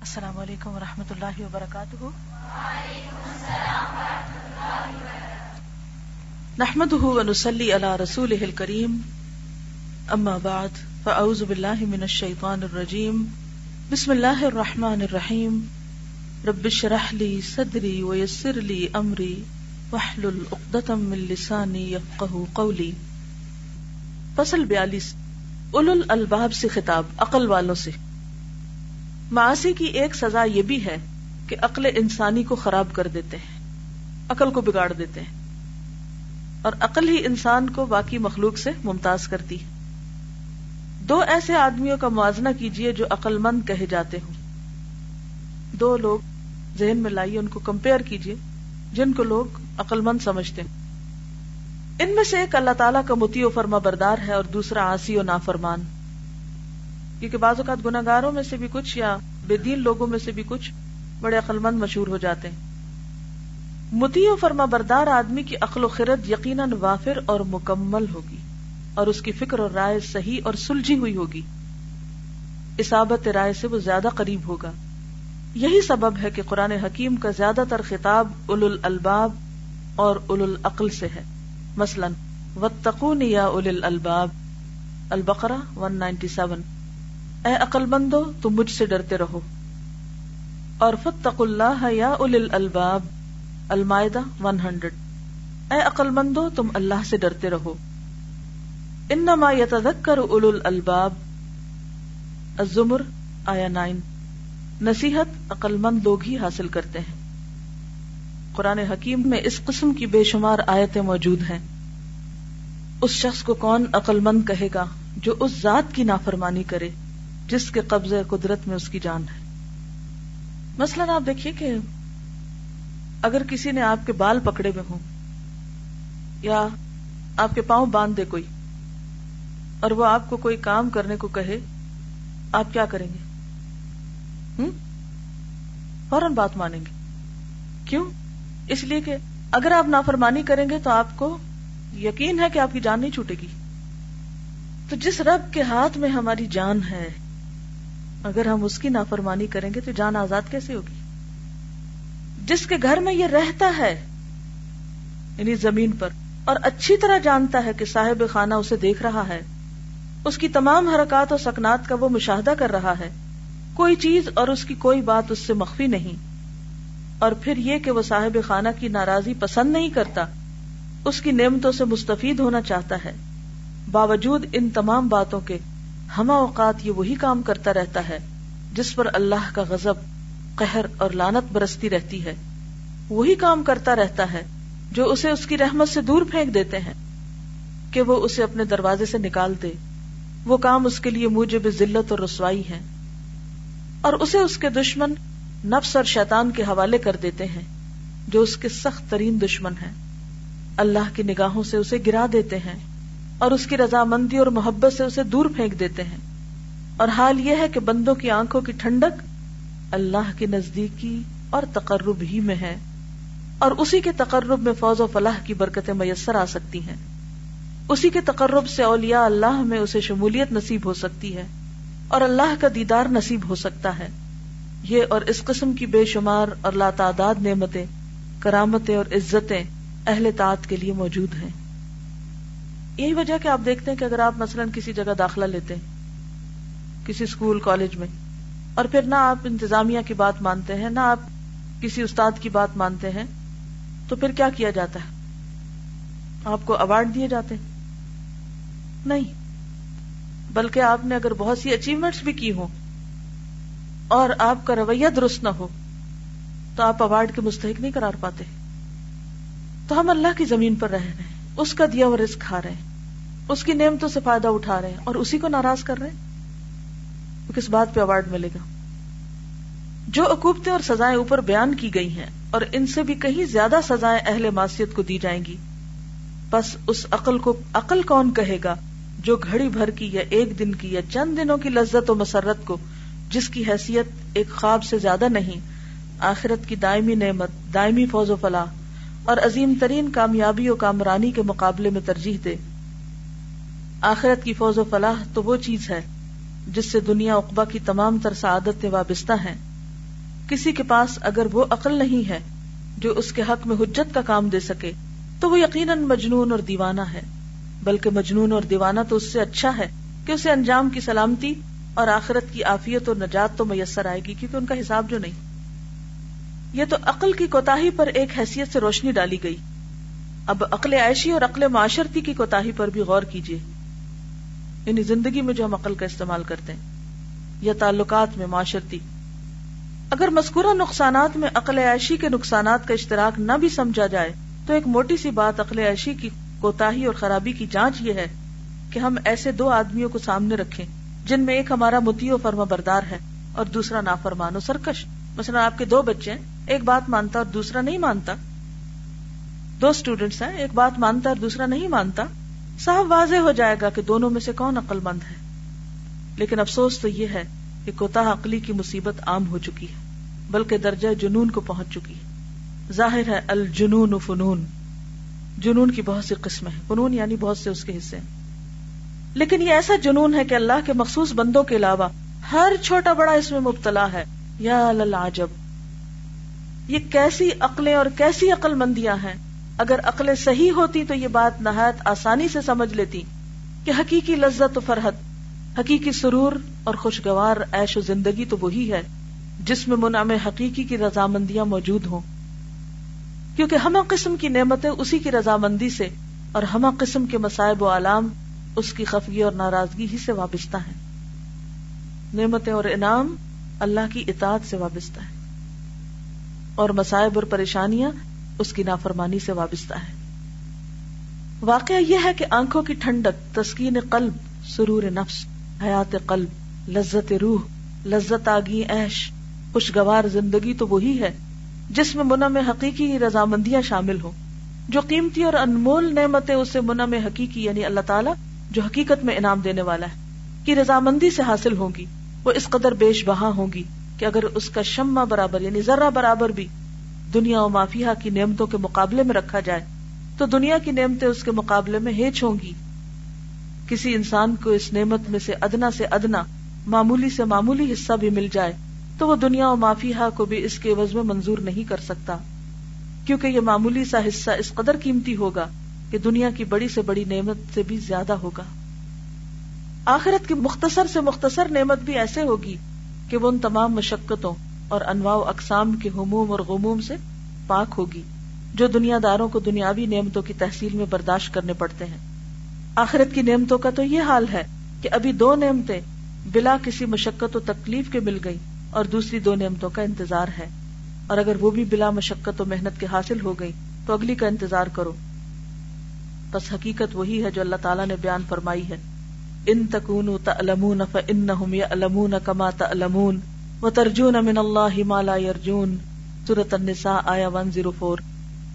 السلام علیکم ورحمۃ اللہ وبرکاتہ۔ نحمد ونسلی علی رسول کریم اما بعد، فاعوذ باللہ من الشیطان الرجیم۔ بسم اللہ الرحمن الرحیم۔ رب اشرح لی صدری ویسر لی امری۔ واحلل عقدۃ من لسانی یفقهوا قولی۔ فصل 42 اولو الالباب سے خطاب، عقل والوں سے۔ معاشی کی ایک سزا یہ بھی ہے کہ عقل انسانی کو خراب کر دیتے ہیں، عقل کو بگاڑ دیتے ہیں۔ اور عقل ہی انسان کو باقی مخلوق سے ممتاز کرتی ہے۔ دو ایسے آدمیوں کا موازنہ کیجیے جو عقل مند کہے جاتے ہوں۔ دو لوگ ذہن میں لائیے، ان کو کمپیئر کیجیے جن کو لوگ عقل مند سمجھتے ہیں ان میں سے ایک اللہ تعالیٰ کا متی و فرما بردار ہے اور دوسرا آسی و نافرمان۔ کیونکہ بعض اوقات گناگاروں میں سے بھی کچھ یا بے دین لوگوں میں سے بھی کچھ بڑے عقل مند مشہور ہو جاتے ہیں۔ متی و فرما بردار آدمی کی عقل و خرد یقیناً وافر اور مکمل ہوگی اور اس کی فکر اور رائے صحیح اور سلجھی ہوئی ہوگی۔ اسابت رائے سے وہ زیادہ قریب ہوگا۔ یہی سبب ہے کہ قرآن حکیم کا زیادہ تر خطاب اول الباب اور اول العقل سے ہے۔ مثلاً وتقون یا اول الباب البقرہ 197 اے عقل مندو، تم مجھ سے ڈرتے رہو۔ اور فتق اللہ یا اول الباب المائدہ ون ہنڈریڈ۔ اے عقل مندو، تم اللہ سے ڈرتے رہو۔ انما یتذکر اول الالباب۔ الزمر، آیا نائن۔ نصیحت عقل مند لوگ ہی حاصل کرتے ہیں۔ قرآن حکیم میں اس قسم کی بے شمار آیتیں موجود ہیں۔ اس شخص کو کون عقل مند کہے گا جو اس ذات کی نافرمانی کرے؟ جس کے قبضے قدرت میں اس کی جان ہے۔ مثلاً آپ دیکھیے کہ اگر کسی نے آپ کے بال پکڑے ہوئے ہوں یا آپ کے پاؤں باندھ دے کوئی اور وہ آپ کو کوئی کام کرنے کو کہے، آپ کیا کریں گے؟ فوراً بات مانیں گے۔ کیوں؟ اس لیے کہ اگر آپ نافرمانی کریں گے تو آپ کو یقین ہے کہ آپ کی جان نہیں چھوٹے گی۔ تو جس رب کے ہاتھ میں ہماری جان ہے اگر ہم اس کی نافرمانی کریں گے تو جان آزاد کیسے ہوگی؟ جس کے گھر میں یہ رہتا ہے یعنی زمین پر، اور اچھی طرح جانتا ہے کہ صاحب خانہ اسے دیکھ رہا ہے، اس کی تمام حرکات اور سکنات کا وہ مشاہدہ کر رہا ہے۔ کوئی چیز اور اس کی کوئی بات اس سے مخفی نہیں۔ اور پھر یہ کہ وہ صاحب خانہ کی ناراضی پسند نہیں کرتا، اس کی نعمتوں سے مستفید ہونا چاہتا ہے۔ باوجود ان تمام باتوں کے ہما اوقات یہ وہی کام کرتا رہتا ہے جس پر اللہ کا غزب قہر اور لانت برستی رہتی ہے۔ وہی کام کرتا رہتا ہے جو اسے اس کی رحمت سے دور پھینک دیتے ہیں، کہ وہ اسے اپنے دروازے سے نکال دے۔ وہ کام اس کے لیے موجب ذلت اور رسوائی ہے اور اسے اس کے دشمن، نفس اور شیطان کے حوالے کر دیتے ہیں، جو اس کے سخت ترین دشمن ہیں۔ اللہ کی نگاہوں سے اسے گرا دیتے ہیں۔ اور اس کی رضامندی اور محبت سے اسے دور پھینک دیتے ہیں۔ اور حال یہ ہے کہ بندوں کی آنکھوں کی ٹھنڈک اللہ کی نزدیکی اور تقرب ہی میں ہے۔ اور اسی کے تقرب میں فوج و فلاح کی برکتیں میسر آ سکتی ہیں۔ اسی کے تقرب سے اولیاء اللہ میں اسے شمولیت نصیب ہو سکتی ہے۔ اور اللہ کا دیدار نصیب ہو سکتا ہے۔ یہ اور اس قسم کی بے شمار اور لاتعداد نعمتیں، کرامتیں اور عزتیں اہل تعت کے لیے موجود ہیں۔ یہی وجہ کہ آپ دیکھتے ہیں کہ اگر آپ مثلاً کسی جگہ داخلہ لیتے ہیں، کسی اسکول، کالج میں، اور پھر نہ آپ انتظامیہ کی بات مانتے ہیں، نہ آپ کسی استاد کی بات مانتے ہیں، تو پھر کیا کیا جاتا ہے؟ آپ کو اوارڈ دیے جاتے ہیں؟ نہیں۔ بلکہ آپ نے اگر بہت سی اچیومنٹس بھی کی ہوں اور آپ کا رویہ درست نہ ہو، تو آپ اوارڈ کے مستحق نہیں قرار پاتے۔ تو ہم اللہ کی زمین پر رہ رہے ہیں، اس کا دیا ہوا رزق کھا رہے ہیں۔ اس کی نعمتوں سے فائدہ اٹھا رہے ہیں اور اسی کو ناراض کر رہے ہیں؟ تو کس بات پہ اوارڈ ملے گا؟ جو عقوبتیں اور سزائیں اوپر بیان کی گئی ہیں اور ان سے بھی کہیں زیادہ سزائیں اہل معصیت کو دی جائیں گی، بس اس عقل کو عقل کون کہے گا جو گھڑی بھر کی یا ایک دن کی یا چند دنوں کی لذت و مسرت کو، جس کی حیثیت ایک خواب سے زیادہ نہیں، آخرت کی دائمی نعمت، دائمی فوز و فلاح اور عظیم ترین کامیابی و کامرانی کے مقابلے میں ترجیح دے۔ آخرت کی فوج و فلاح تو وہ چیز ہے جس سے دنیا اقبا کی تمام تر سعادت وابستہ ہیں۔ کسی کے پاس اگر وہ عقل نہیں ہے جو اس کے حق میں حجت کا کام دے سکے، تو وہ یقیناً مجنون اور دیوانہ ہے۔ بلکہ مجنون اور دیوانہ تو اس سے اچھا ہے کہ اسے انجام کی سلامتی اور آخرت کی آفیت اور نجات تو میسر آئے گی، کیونکہ ان کا حساب جو نہیں۔ یہ تو عقل کی کوتا پر ایک حیثیت سے روشنی ڈالی گئی۔ اب عقل عائشی اور عقل معاشرتی کی کوتا پر بھی غور کیجیے یعنی زندگی میں جو ہم عقل کا استعمال کرتے ہیں، یا تعلقات میں، معاشرتی۔ اگر مذکورہ نقصانات میں عقل عائشی کے نقصانات کا اشتراک نہ بھی سمجھا جائے، تو ایک موٹی سی بات عقل عائشی کی کوتا اور خرابی کی جانچ یہ ہے کہ ہم ایسے دو آدمیوں کو سامنے رکھیں جن میں ایک ہمارا متی و فرما بردار ہے اور دوسرا نافرمان و سرکش۔ مثلا آپ کے دو بچے ہیں، ایک بات مانتا اور دوسرا نہیں مانتا۔ دو اسٹوڈینٹس ہیں، ایک بات مانتا اور دوسرا نہیں مانتا۔ صاحب واضح ہو جائے گا کہ دونوں میں سے کون عقل مند ہے۔ لیکن افسوس تو یہ ہے کہ کوتا عقلی کی مصیبت عام ہو چکی ہے، بلکہ درجہ جنون کو پہنچ چکی ہے۔ ظاہر ہے، الجنون فنون۔ جنون کی بہت سی قسمیں ہیں۔ فنون یعنی بہت سے اس کے حصے ہیں۔ لیکن یہ ایسا جنون ہے کہ اللہ کے مخصوص بندوں کے علاوہ ہر چھوٹا بڑا اس میں مبتلا ہے۔ یا للعجب۔ یہ کیسی عقلیں اور کیسی عقل مندیاں ہیں۔ اگر عقلیں صحیح ہوتی تو یہ بات نہایت آسانی سے سمجھ لیتی کہ حقیقی لذت و فرحت، حقیقی سرور اور خوشگوار عیش و زندگی تو وہی ہے جس میں منعم حقیقی کی رضامندیاں موجود ہوں۔ کیونکہ ہما قسم کی نعمتیں اسی کی رضامندی سے اور ہما قسم کے مسائب و علام اس کی خفگی اور ناراضگی ہی سے وابستہ ہیں۔ نعمتیں اور انعام اللہ کی اطاعت سے وابستہ ہے اور مسائب اور پریشانیاں اس کی نافرمانی سے وابستہ ہے۔ واقعہ یہ ہے کہ آنکھوں کی ٹھنڈک، تسکین قلب، سرور نفس، حیات قلب، لذت روح، لذت آگی ایش خوشگوار زندگی تو وہی ہے جس میں منع میں حقیقی رضامندیاں شامل ہوں۔ جو قیمتی اور انمول نعمتیں اسے منع میں حقیقی یعنی اللہ تعالیٰ جو حقیقت میں انعام دینے والا ہے، کی رضامندی سے حاصل ہوگی وہ اس قدر بیش بہا ہوگی کہ اگر اس کا شمع برابر یعنی ذرہ برابر بھی دنیا و مافیہ کی نعمتوں کے مقابلے میں رکھا جائے تو دنیا کی نعمتیں اس کے مقابلے میں ہیچ ہوں گی۔ کسی انسان کو اس نعمت میں سے ادنا سے ادنا، معمولی سے معمولی حصہ بھی مل جائے تو وہ دنیا و مافیہ کو بھی اس کے عوض میں منظور نہیں کر سکتا۔ کیونکہ یہ معمولی سا حصہ اس قدر قیمتی ہوگا کہ دنیا کی بڑی سے بڑی نعمت سے بھی زیادہ ہوگا۔ آخرت کی مختصر سے مختصر نعمت بھی ایسے ہوگی کہ وہ ان تمام مشقتوں اور انواع و اقسام کے ہموم اور غموم سے پاک ہوگی، جو دنیا داروں کو دنیاوی نعمتوں کی تحصیل میں برداشت کرنے پڑتے ہیں۔ آخرت کی نعمتوں کا تو یہ حال ہے کہ ابھی دو نعمتیں بلا کسی مشقت و تکلیف کے مل گئی اور دوسری دو نعمتوں کا انتظار ہے۔ اور اگر وہ بھی بلا مشقت و محنت کے حاصل ہو گئی تو اگلی کا انتظار کرو۔ بس حقیقت وہی ہے جو اللہ تعالیٰ نے بیان فرمائی ہے۔ ان تکون تلمون فانہم یعلمون کما تلمون وترجون من اللہ ما لا یرجون سورۃ النساء آیا 104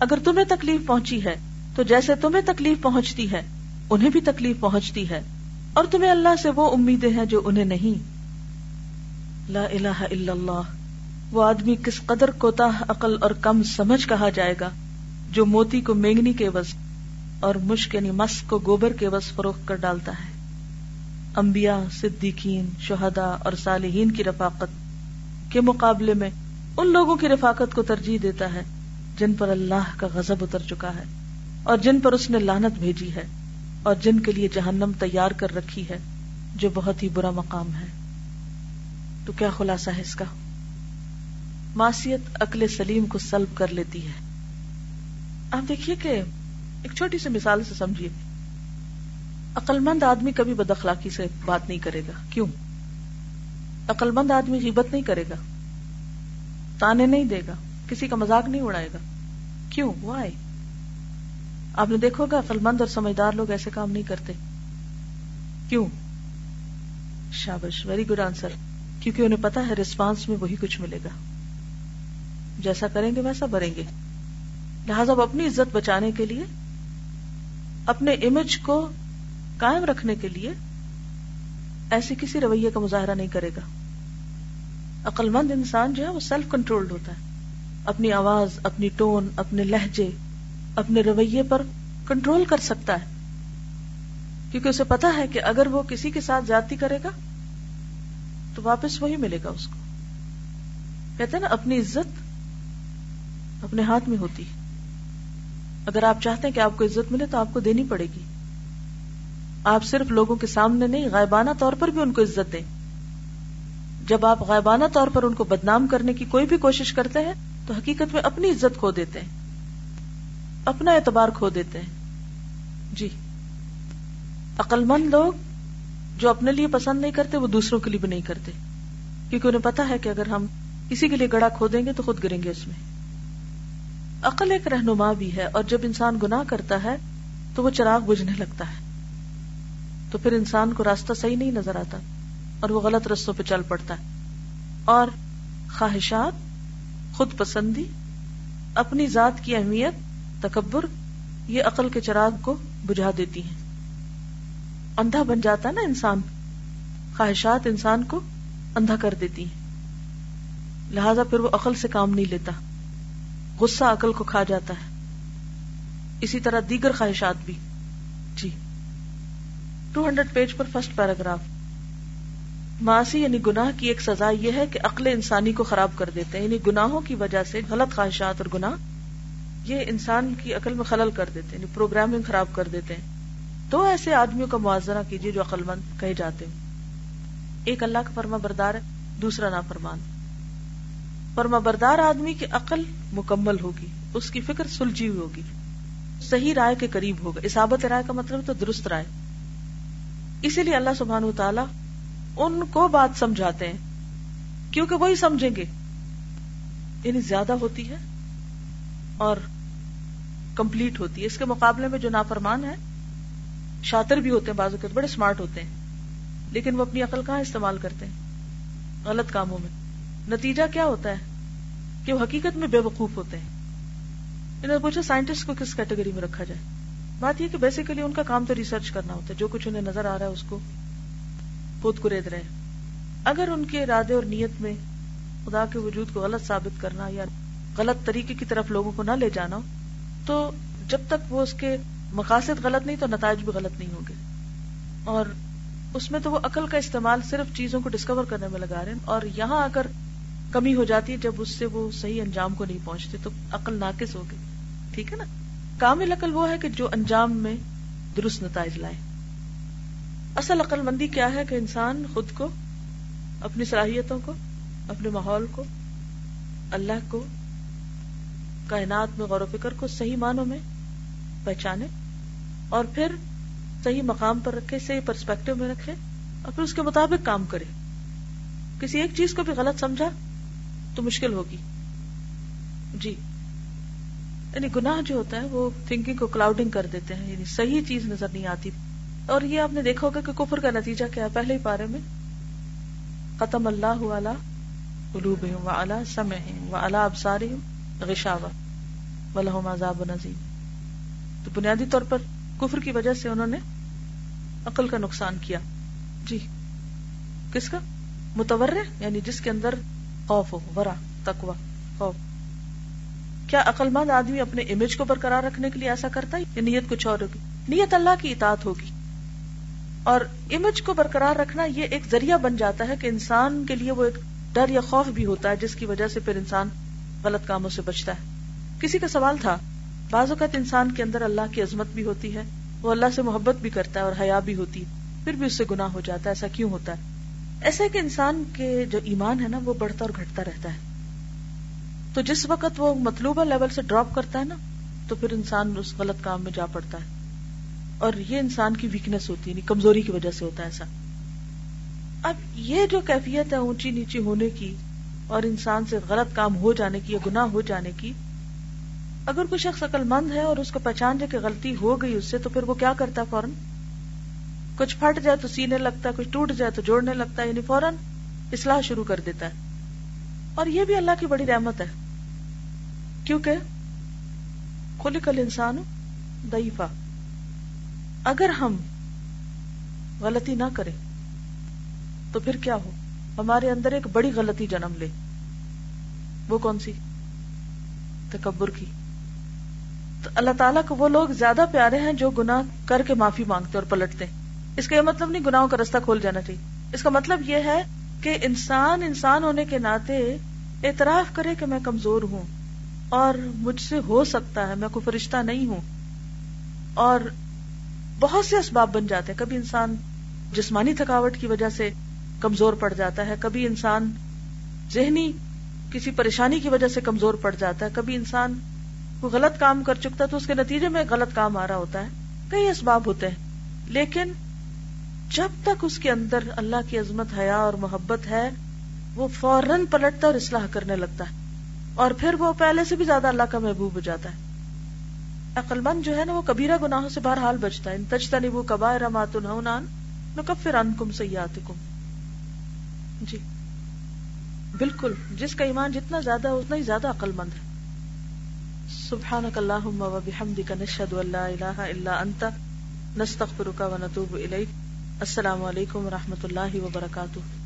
اگر تمہیں تکلیف پہنچی ہے، تو جیسے تمہیں تکلیف پہنچتی ہے، انہیں بھی تکلیف پہنچتی ہے۔ اور تمہیں اللہ سے وہ امیدیں ہیں جو انہیں نہیں۔ لا الہ الا اللہ۔ وہ آدمی کس قدر کوتا عقل اور کم سمجھ کہا جائے گا، جو موتی کو مینگنی کے وز اور مشک یعنی مس کو گوبر کے وز فروخت کر ڈالتا ہے۔ انبیاء، صدیقین شہدا اور صالحین کی رفاقت۔ کے مقابلے میں ان لوگوں کی رفاقت کو ترجیح دیتا ہے جن پر اللہ کا غضب اتر چکا ہے اور جن پر اس نے لانت بھیجی ہے اور جن کے لیے جہنم تیار کر رکھی ہے، جو بہت ہی برا مقام ہے۔ تو کیا خلاصہ ہے اس کا؟ معصیت عقل سلیم کو سلب کر لیتی ہے۔ آپ دیکھیے کہ ایک چھوٹی سی مثال سے سمجھیے۔ عقل مند آدمی کبھی بد اخلاقی سے بات نہیں کرے گا۔ کیوں؟ عقل مند آدمی غیبت نہیں کرے گا، تانے نہیں دے گا، کسی کا مزاق نہیں اڑائے گا۔ کیوں؟ وائے آپ نے دیکھو گا عقل مند اور سمجھدار لوگ ایسے کام نہیں کرتے۔ کیوں؟ شابش ویری گڈ آنسر کیونکہ انہیں پتا ہے ریسپانس میں وہی کچھ ملے گا۔ جیسا کریں گے ویسا بھریں گے۔ لہٰذا وہ اپنی عزت بچانے کے لیے، اپنے امیج کو قائم رکھنے کے لیے ایسے کسی رویے کا مظاہرہ نہیں کرے گا۔ عقل مند انسان جو ہے وہ سیلف کنٹرولڈ ہوتا ہے۔ اپنی آواز، اپنی ٹون، اپنے لہجے، اپنے رویے پر کنٹرول کر سکتا ہے۔ کیونکہ اسے پتا ہے کہ اگر وہ کسی کے ساتھ جاتی کرے گا، تو واپس وہی ملے گا اس کو۔ کہتے ہیں نا، اپنی عزت اپنے ہاتھ میں ہوتی اگر آپ چاہتے ہیں کہ آپ کو عزت ملے تو آپ کو دینی پڑے گی۔ آپ صرف لوگوں کے سامنے نہیں، غائبانہ طور پر بھی ان کو عزت دیں۔ جب آپ غائبانہ طور پر ان کو بدنام کرنے کی کوئی بھی کوشش کرتے ہیں، تو حقیقت میں اپنی عزت کھو دیتے ہیں۔ اپنا اعتبار کھو دیتے ہیں۔ جی۔ عقل مند لوگ جو اپنے لیے پسند نہیں کرتے، وہ دوسروں کے لیے بھی نہیں کرتے۔ کیونکہ انہیں پتا ہے کہ اگر ہم کسی کے لیے گڑا کھو دیں گے، تو خود گریں گے اس میں۔ عقل ایک رہنما بھی ہے اور جب انسان گناہ کرتا ہے، تو وہ چراغ بجھنے لگتا ہے۔ تو پھر انسان کو راستہ صحیح نہیں نظر آتا اور وہ غلط رستوں پہ چل پڑتا ہے۔ اور خواہشات، خود پسندی، اپنی ذات کی اہمیت، تکبر، یہ عقل کے چراغ کو بجھا دیتی ہیں۔ اندھا بن جاتا ہے نا انسان۔ خواہشات انسان کو اندھا کر دیتی ہیں۔ لہذا پھر وہ عقل سے کام نہیں لیتا۔ غصہ عقل کو کھا جاتا ہے۔ اسی طرح دیگر خواہشات بھی۔ جی۔ ٹو ہنڈریڈ پیج پر فرسٹ پیراگراف معاشی یعنی گناہ کی ایک سزا یہ ہے کہ عقل انسانی کو خراب کر دیتے ہیں یعنی گناہوں کی وجہ سے غلط خواہشات اور گناہ یہ انسان کی عقل میں خلل کر دیتے ہیں یعنی پروگرامنگ خراب کر دیتے ہیں۔ دو ایسے آدمیوں کا موازنہ کیجیے جو عقل مند کہے جاتے ہیں۔ ایک اللہ کا فرما بردار ہے، دوسرا نا فرمان فرما بردار آدمی کی عقل مکمل ہوگی، اس کی فکر سلجھی ہوئی ہوگی، صحیح رائے کے قریب ہوگا۔ اسابت رائے کا مطلب تو درست رائے۔ اسی لیے اللہ سبحان تعالی ان کو بات سمجھاتے ہیں، کیونکہ وہی سمجھیں گے۔ یعنی زیادہ ہوتی ہے اور کمپلیٹ ہوتی ہے۔ اس کے مقابلے میں جو نافرمان ہے شاطر بھی ہوتے ہیں بازو کے بڑے اسمارٹ ہوتے ہیں، لیکن وہ اپنی عقل کہاں استعمال کرتے ہیں؟ غلط کاموں میں۔ نتیجہ کیا ہوتا ہے؟ کہ وہ حقیقت میں بے وقوف ہوتے ہیں۔ انہوں نے پوچھا سائنٹسٹ کو کس کیٹیگری میں رکھا جائے؟ بات یہ کہ بیسیکلی ان کا کام تو ریسرچ کرنا ہوتا ہے، جو کچھ انہیں نظر آ رہا ہے اس کو خود کرید رہے اگر ان کے ارادے اور نیت میں خدا کے وجود کو غلط ثابت کرنا یا غلط طریقے کی طرف لوگوں کو نہ لے جانا، تو جب تک وہ اس کے مقاصد غلط نہیں تو نتائج بھی غلط نہیں ہوں گے۔ اور اس میں تو وہ عقل کا استعمال صرف چیزوں کو ڈسکور کرنے میں لگا رہے ہیں۔ اور یہاں اگر کمی ہو جاتی ہے جب اس سے وہ صحیح انجام کو نہیں پہنچتے، تو عقل ناقص ہوگی۔ ٹھیک ہے نا؟ کامل عقل وہ ہے کہ جو انجام میں درست نتائج لائے۔ اصل عقل مندی کیا ہے کہ انسان خود کو، اپنی صلاحیتوں کو، اپنے ماحول کو، اللہ کو، کائنات میں غور و فکر کو صحیح معنوں میں پہچانے اور پھر صحیح مقام پر رکھے، صحیح پرسپیکٹو میں رکھے اور پھر اس کے مطابق کام کرے۔ کسی ایک چیز کو بھی غلط سمجھا تو مشکل ہوگی۔ جی۔ یعنی گناہ جو ہوتا ہے وہ تھنکنگ کو کلاؤڈنگ کر دیتے ہیں یعنی صحیح چیز نظر نہیں آتی۔ اور یہ آپ نے دیکھا ہوگا کہ کفر کا نتیجہ کیا ہے۔ پہلے ہی پارے میں، ختم اللہ والا قلوب و اعلیٰ سم و اعلیٰ ابسار غشاوا ولہم عذاب نظیم۔ تو بنیادی طور پر کفر کی وجہ سے انہوں نے عقل کا نقصان کیا۔ جی کس کا؟ متور یعنی جس کے اندر خوف ہو ورا تکوا خوف۔ کیا عقل مند آدمی اپنے امیج کو برقرار رکھنے کے لیے ایسا کرتا ہے؟ یا نیت کچھ اور ہوگی؟ نیت اللہ کی اطاعت ہوگی۔ اور امیج کو برقرار رکھنا یہ ایک ذریعہ بن جاتا ہے کہ انسان کے لیے وہ ایک ڈر یا خوف بھی ہوتا ہے، جس کی وجہ سے پھر انسان غلط کاموں سے بچتا ہے۔ کسی کا سوال تھا، بعض اوقات انسان کے اندر اللہ کی عظمت بھی ہوتی ہے، وہ اللہ سے محبت بھی کرتا ہے اور حیا بھی ہوتی ہے، پھر بھی اس سے گناہ ہو جاتا ہے، ایسا کیوں ہوتا ہے؟ ایسا کہ انسان کے جو ایمان ہے نا، وہ بڑھتا اور گھٹتا رہتا ہے۔ تو جس وقت وہ مطلوبہ لیول سے ڈراپ کرتا ہے نا، تو پھر انسان اس غلط کام میں جا پڑتا ہے۔ اور یہ انسان کی ویکنیس ہوتی ہے یعنی کمزوری کی وجہ سے ہوتا ہے ایسا۔ اب یہ جو کیفیت ہے اونچی نیچی ہونے کی اور انسان سے غلط کام ہو جانے کی یا گناہ ہو جانے کی، اگر کوئی شخص عقل مند ہے اور اس کو پہچان جائے کہ غلطی ہو گئی اس سے، تو پھر وہ کیا کرتا ہے فوراً؟ کچھ پھٹ جائے تو سینے لگتا ہے، کچھ ٹوٹ جائے تو جوڑنے لگتا ہے یعنی فوراً اصلاح شروع کر دیتا ہے۔ اور یہ بھی اللہ کی بڑی رحمت ہے۔ کیونکہ کھلی کل انسان دئیفا اگر ہم غلطی نہ کریں، تو پھر کیا ہو؟ ہمارے اندر ایک بڑی غلطی جنم لے۔ وہ کون سی؟ تکبر کی۔ تو اللہ تعالیٰ کو وہ لوگ زیادہ پیارے ہیں جو گناہ کر کے معافی مانگتے اور پلٹتے۔ اس کا یہ مطلب نہیں گناہوں کا رستہ کھول جانا چاہیے۔ اس کا مطلب یہ ہے کہ انسان انسان ہونے کے ناطے اعتراف کرے کہ میں کمزور ہوں۔ اور مجھ سے ہو سکتا ہے، میں کوئی فرشتہ نہیں ہوں۔ اور بہت سے اسباب بن جاتے ہیں۔ کبھی انسان جسمانی تھکاوٹ کی وجہ سے کمزور پڑ جاتا ہے، کبھی انسان ذہنی کسی پریشانی کی وجہ سے کمزور پڑ جاتا ہے۔ کبھی انسان کوئی غلط کام کر چکتا ہے تو اس کے نتیجے میں غلط کام آ رہا ہوتا ہے۔ کئی اسباب ہوتے ہیں۔ لیکن جب تک اس کے اندر اللہ کی عظمت، حیا اور محبت ہے، وہ فوراً پلٹتا اور اصلاح کرنے لگتا ہے۔ اور پھر وہ پہلے سے بھی زیادہ اللہ کا محبوب ہو جاتا ہے۔ عقل مند جو ہے نا وہ کبیرہ گناہوں سے بہرحال بچتا ہے۔ تجتا نہیں وہ کبائر مات نکفر انکم سیاتکم جی۔ بالکل۔ جس کا ایمان جتنا زیادہ ہے اتنا ہی زیادہ عقل مند ہے۔ سبحانک اللہم و بحمدک نشہد و لا الہ الا انت، نستغفرک و نتوب الیک۔ السلام علیکم و رحمۃ اللہ وبرکاتہ۔